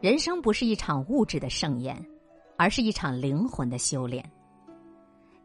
人生不是一场物质的盛宴，而是一场灵魂的修炼。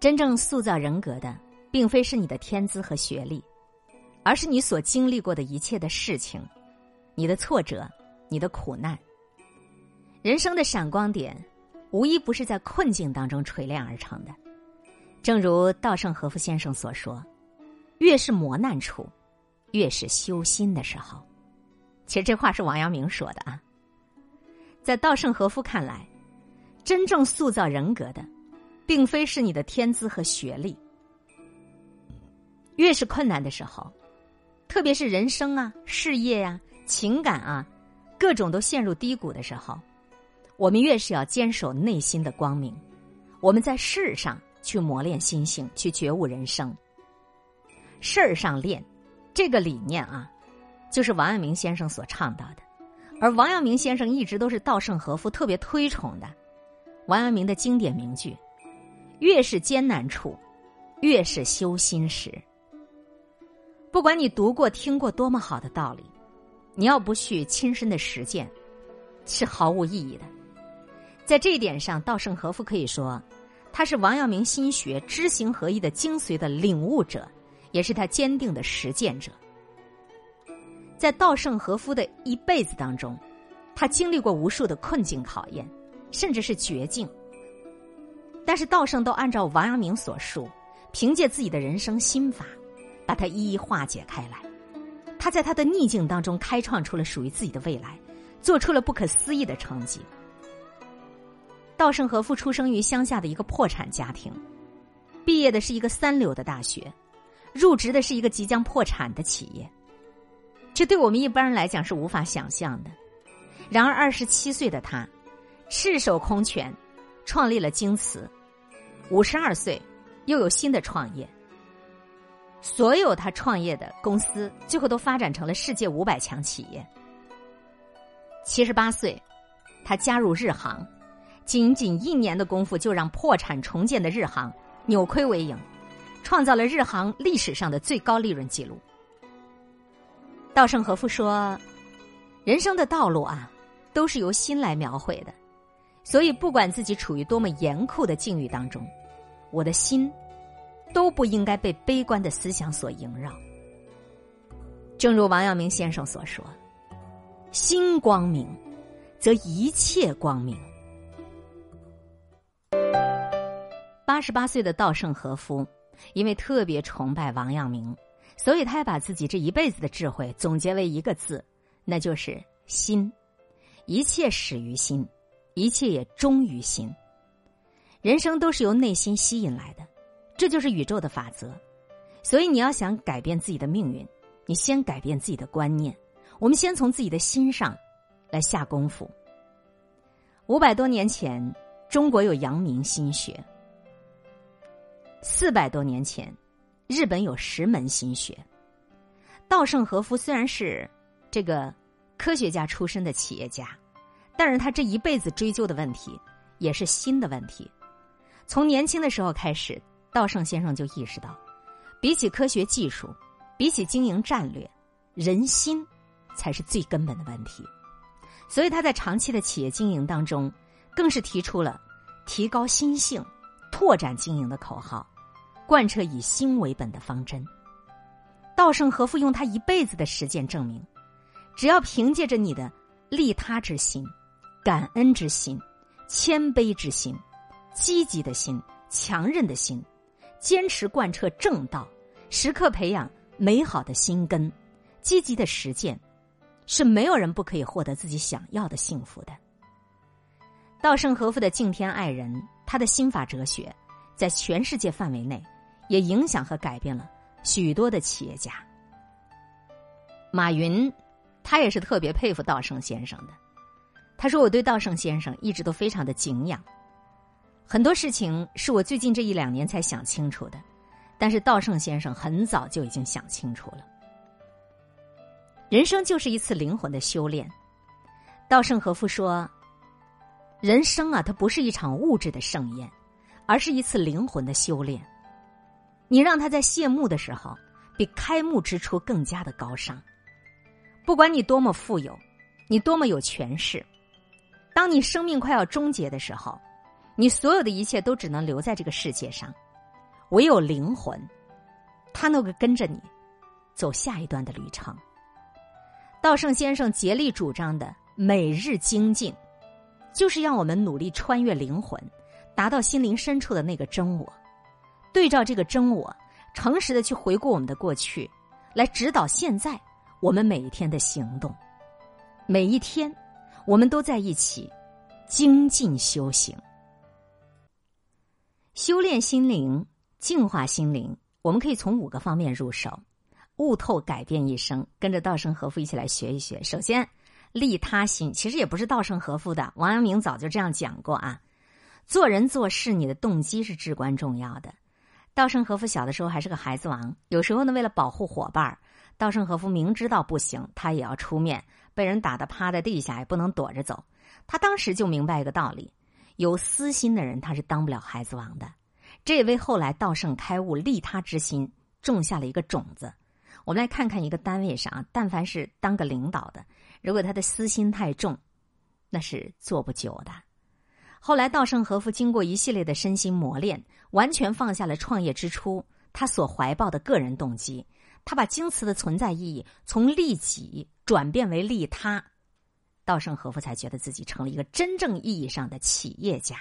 真正塑造人格的，并非是你的天资和学历，而是你所经历过的一切的事情，你的挫折，你的苦难。人生的闪光点，无一不是在困境当中锤炼而成的。正如稻盛和夫先生所说：“越是磨难处，越是修心的时候。”其实这话是王阳明说的啊。在稻盛和夫看来，真正塑造人格的，并非是你的天资和学历。越是困难的时候，特别是人生啊、事业呀、情感啊，各种都陷入低谷的时候，我们越是要坚守内心的光明。我们在事上去磨练心性，去觉悟人生。事儿上练，这个理念啊，就是王阳明先生所倡导的。而王阳明先生一直都是稻盛和夫特别推崇的。王阳明的经典名句：“越是艰难处，越是修心时。”不管你读过、听过多么好的道理，你要不去亲身的实践，是毫无意义的。在这一点上，稻盛和夫可以说，他是王阳明心学知行合一的精髓的领悟者，也是他坚定的实践者。在稻盛和夫的一辈子当中，他经历过无数的困境考验，甚至是绝境。但是稻盛都按照王阳明所述，凭借自己的人生心法，把它一一化解开来。他在他的逆境当中开创出了属于自己的未来，做出了不可思议的成绩。稻盛和夫出生于乡下的一个破产家庭，毕业的是一个三流的大学，入职的是一个即将破产的企业。这对我们一般人来讲是无法想象的。然而，二十七岁的他赤手空拳创立了京瓷，五十二岁又有新的创业。所有他创业的公司最后都发展成了世界五百强企业。七十八岁，他加入日航，仅仅一年的功夫就让破产重建的日航扭亏为盈，创造了日航历史上的最高利润记录。稻盛和夫说：“人生的道路啊，都是由心来描绘的，所以不管自己处于多么严酷的境遇当中，我的心都不应该被悲观的思想所萦绕。正如王阳明先生所说：‘心光明，则一切光明。’八十八岁的稻盛和夫，因为特别崇拜王阳明。”所以，他也把自己这一辈子的智慧总结为一个字，那就是“心”。一切始于心，一切也终于心。人生都是由内心吸引来的，这就是宇宙的法则。所以，你要想改变自己的命运，你先改变自己的观念。我们先从自己的心上来下功夫。五百多年前，中国有阳明心学；四百多年前。日本有十门心学。稻盛和夫虽然是这个科学家出身的企业家，但是他这一辈子追究的问题也是心的问题。从年轻的时候开始，稻盛先生就意识到，比起科学技术，比起经营战略，人心才是最根本的问题。所以他在长期的企业经营当中，更是提出了提高心性、拓展经营的口号。贯彻以心为本的方针，稻盛和夫用他一辈子的实践证明，只要凭借着你的利他之心、感恩之心、谦卑之心、积极的心、强韧的心，坚持贯彻正道，时刻培养美好的心根，积极的实践，是没有人不可以获得自己想要的幸福的。稻盛和夫的敬天爱人，他的心法哲学，在全世界范围内。也影响和改变了许多的企业家。马云，他也是特别佩服稻盛先生的。他说：“我对稻盛先生一直都非常的敬仰，很多事情是我最近这一两年才想清楚的，但是稻盛先生很早就已经想清楚了。人生就是一次灵魂的修炼。”稻盛和夫说：“人生啊，它不是一场物质的盛宴，而是一次灵魂的修炼。”你让他在谢幕的时候，比开幕之初更加的高尚。不管你多么富有，你多么有权势，当你生命快要终结的时候，你所有的一切都只能留在这个世界上，唯有灵魂，他能够跟着你走下一段的旅程。道圣先生竭力主张的每日精进，就是让我们努力穿越灵魂，达到心灵深处的那个真我，对照这个真我，诚实的去回顾我们的过去，来指导现在我们每一天的行动。每一天，我们都在一起精进修行。修炼心灵，净化心灵，我们可以从五个方面入手。悟透改变一生，跟着稻盛和夫一起来学一学。首先，利他心其实也不是稻盛和夫的，王阳明早就这样讲过啊。做人做事，你的动机是至关重要的。稻盛和夫小的时候还是个孩子王，有时候呢，为了保护伙伴，稻盛和夫明知道不行，他也要出面，被人打得趴在地下也不能躲着走。他当时就明白一个道理：有私心的人他是当不了孩子王的。这也为后来稻盛开悟利他之心种下了一个种子。我们来看看一个单位上，但凡是当个领导的，如果他的私心太重，那是做不久的。后来稻盛和夫经过一系列的身心磨练，完全放下了创业之初他所怀抱的个人动机，他把京瓷的存在意义从利己转变为利他，稻盛和夫才觉得自己成了一个真正意义上的企业家。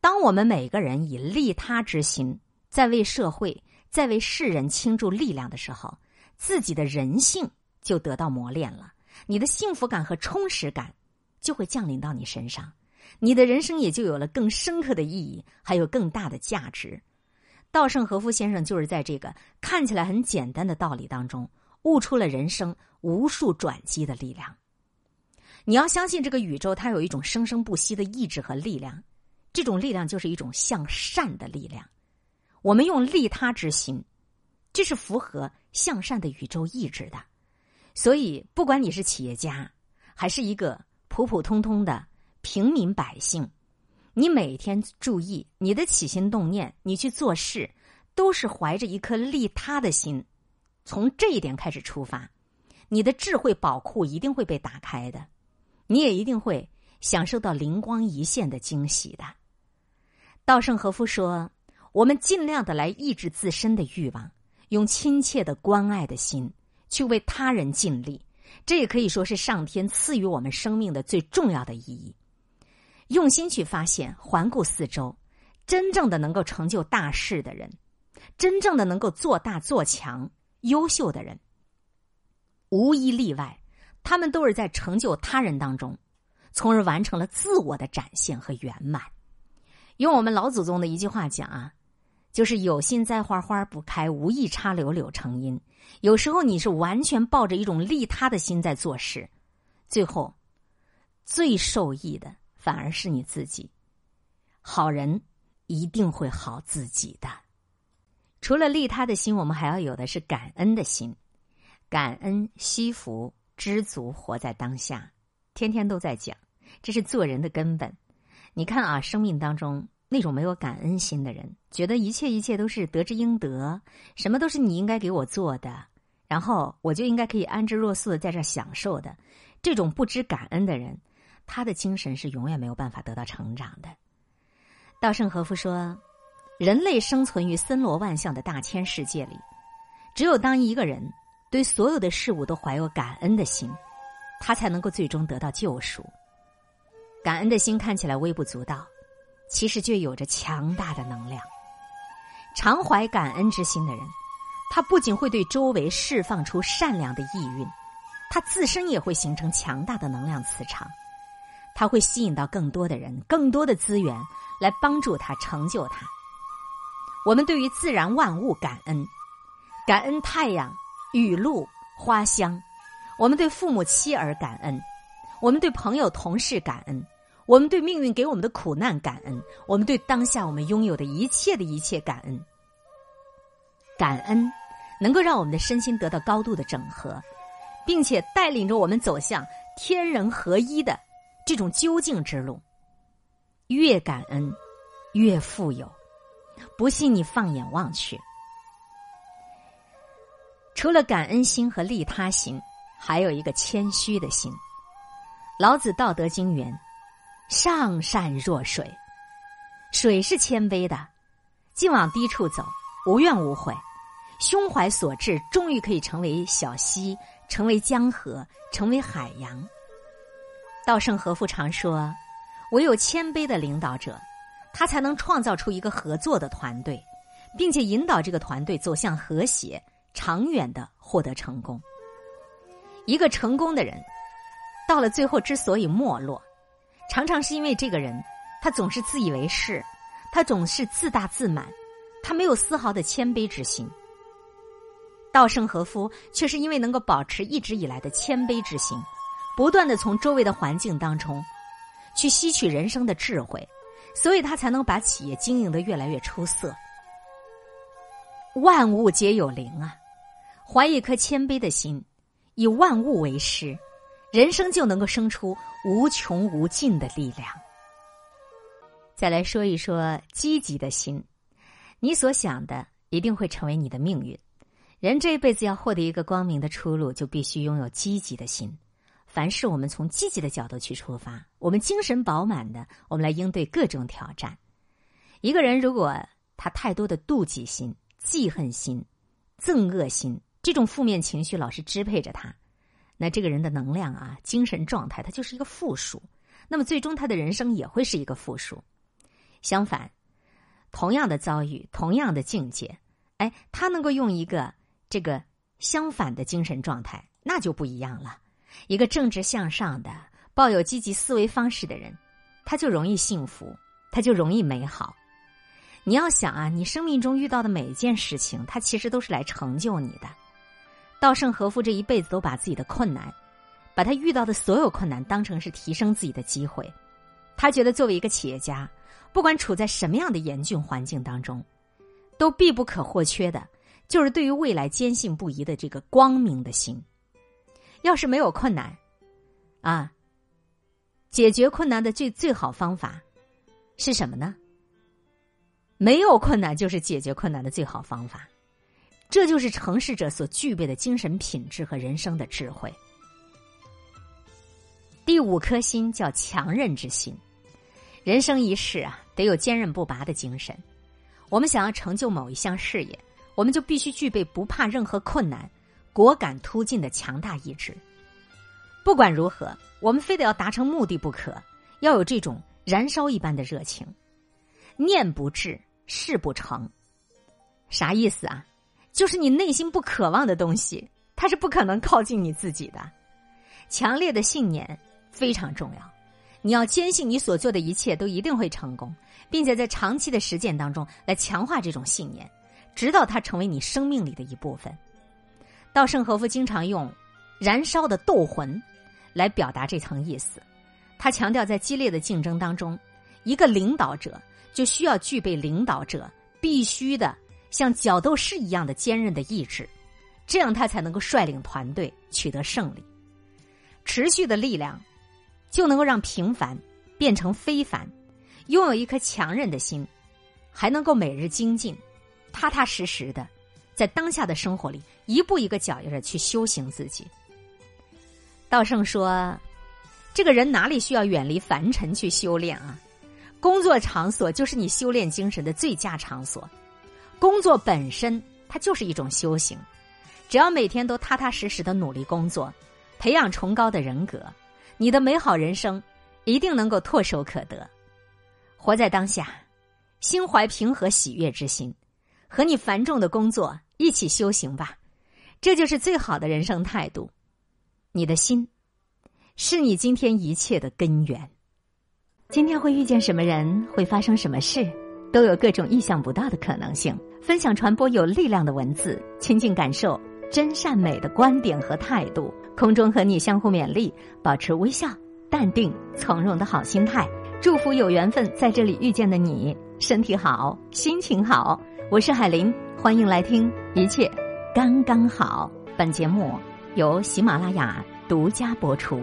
当我们每个人以利他之心在为社会。在为世人倾注力量的时候，自己的人性就得到磨练了，你的幸福感和充实感就会降临到你身上，你的人生也就有了更深刻的意义，还有更大的价值。稻盛和夫先生就是在这个看起来很简单的道理当中，悟出了人生无数转机的力量。你要相信这个宇宙，它有一种生生不息的意志和力量，这种力量就是一种向善的力量。我们用利他之心，这是符合向善的宇宙意志的。所以，不管你是企业家，还是一个普普通通的平民百姓，你每天注意你的起心动念，你去做事，都是怀着一颗利他的心。从这一点开始出发，你的智慧宝库一定会被打开的，你也一定会享受到灵光一现的惊喜的。稻盛和夫说。我们尽量的来抑制自身的欲望，用亲切的关爱的心去为他人尽力，这也可以说是上天赐予我们生命的最重要的意义。用心去发现，环顾四周，真正的能够成就大事的人，真正的能够做大做强、优秀的人，无一例外，他们都是在成就他人当中，从而完成了自我的展现和圆满。用我们老祖宗的一句话讲啊。就是有心栽花花不开，无意插柳柳成荫。有时候你是完全抱着一种利他的心在做事，最后最受益的反而是你自己。好人一定会好自己的。除了利他的心，我们还要有的是感恩的心。感恩、惜福、知足，活在当下，天天都在讲，这是做人的根本。你看啊，生命当中。那种没有感恩心的人，觉得一切一切都是得之应得，什么都是你应该给我做的，然后我就应该可以安之若素的在这享受的。这种不知感恩的人，他的精神是永远没有办法得到成长的。稻盛和夫说：“人类生存于森罗万象的大千世界里，只有当一个人对所有的事物都怀有感恩的心，他才能够最终得到救赎。感恩的心看起来微不足道。”其实却有着强大的能量。常怀感恩之心的人，他不仅会对周围释放出善良的意蕴，他自身也会形成强大的能量磁场。他会吸引到更多的人、更多的资源来帮助他成就他。我们对于自然万物感恩，感恩太阳、雨露、花香；我们对父母妻儿感恩，我们对朋友同事感恩。我们对命运给我们的苦难感恩，我们对当下我们拥有的一切的一切感恩。感恩能够让我们的身心得到高度的整合，并且带领着我们走向天人合一的这种究竟之路。越感恩，越富有。不信你放眼望去，除了感恩心和利他心，还有一个谦虚的心。老子《道德经》云。上善若水，水是谦卑的，尽往低处走，无怨无悔，胸怀所至，终于可以成为小溪，成为江河，成为海洋。稻盛和夫常说：“唯有谦卑的领导者，他才能创造出一个合作的团队，并且引导这个团队走向和谐，长远的获得成功。一个成功的人，到了最后之所以没落。”常常是因为这个人，他总是自以为是，他总是自大自满，他没有丝毫的谦卑之心。稻盛和夫却是因为能够保持一直以来的谦卑之心，不断的从周围的环境当中去吸取人生的智慧，所以他才能把企业经营的越来越出色。万物皆有灵啊，怀一颗谦卑的心，以万物为师。人生就能够生出无穷无尽的力量。再来说一说积极的心，你所想的一定会成为你的命运。人这一辈子要获得一个光明的出路，就必须拥有积极的心。凡是我们从积极的角度去出发，我们精神饱满的，我们来应对各种挑战。一个人如果他太多的妒忌心、记恨心、憎恶心这种负面情绪老是支配着他。那这个人的能量啊，精神状态，他就是一个负数。那么最终他的人生也会是一个负数。相反，同样的遭遇，同样的境界，哎，他能够用一个这个相反的精神状态，那就不一样了。一个正直向上的、抱有积极思维方式的人，他就容易幸福，他就容易美好。你要想啊，你生命中遇到的每一件事情，它其实都是来成就你的。稻盛和夫这一辈子都把自己的困难，把他遇到的所有困难当成是提升自己的机会。他觉得作为一个企业家，不管处在什么样的严峻环境当中，都必不可或缺的，就是对于未来坚信不疑的这个光明的心。要是没有困难，啊，解决困难的最最好方法是什么呢？没有困难就是解决困难的最好方法。这就是成事者所具备的精神品质和人生的智慧。第五颗心叫强韧之心。人生一世啊，得有坚韧不拔的精神。我们想要成就某一项事业，我们就必须具备不怕任何困难、果敢突进的强大意志。不管如何，我们非得要达成目的不可，要有这种燃烧一般的热情。念不至，事不成。啥意思啊？就是你内心不渴望的东西，它是不可能靠近你自己的。强烈的信念非常重要，你要坚信你所做的一切都一定会成功，并且在长期的实践当中来强化这种信念，直到它成为你生命里的一部分。稻盛和夫经常用“燃烧的斗魂”来表达这层意思。他强调，在激烈的竞争当中，一个领导者就需要具备领导者必须的。像角斗士一样的坚韧的意志，这样他才能够率领团队取得胜利。持续的力量，就能够让平凡变成非凡。拥有一颗强韧的心，还能够每日精进，踏踏实实的在当下的生活里一步一个脚印的去修行自己。道圣说：“这个人哪里需要远离凡尘去修炼啊？工作场所就是你修炼精神的最佳场所。”工作本身，它就是一种修行。只要每天都踏踏实实的努力工作，培养崇高的人格，你的美好人生一定能够唾手可得。活在当下，心怀平和喜悦之心，和你繁重的工作一起修行吧。这就是最好的人生态度。你的心，是你今天一切的根源。今天会遇见什么人，会发生什么事？都有各种意想不到的可能性。分享传播有力量的文字，亲近感受真善美的观点和态度。空中和你相互勉励，保持微笑、淡定、从容的好心态。祝福有缘分在这里遇见的你，身体好，心情好。我是海林，欢迎来听，一切刚刚好。本节目由喜马拉雅独家播出。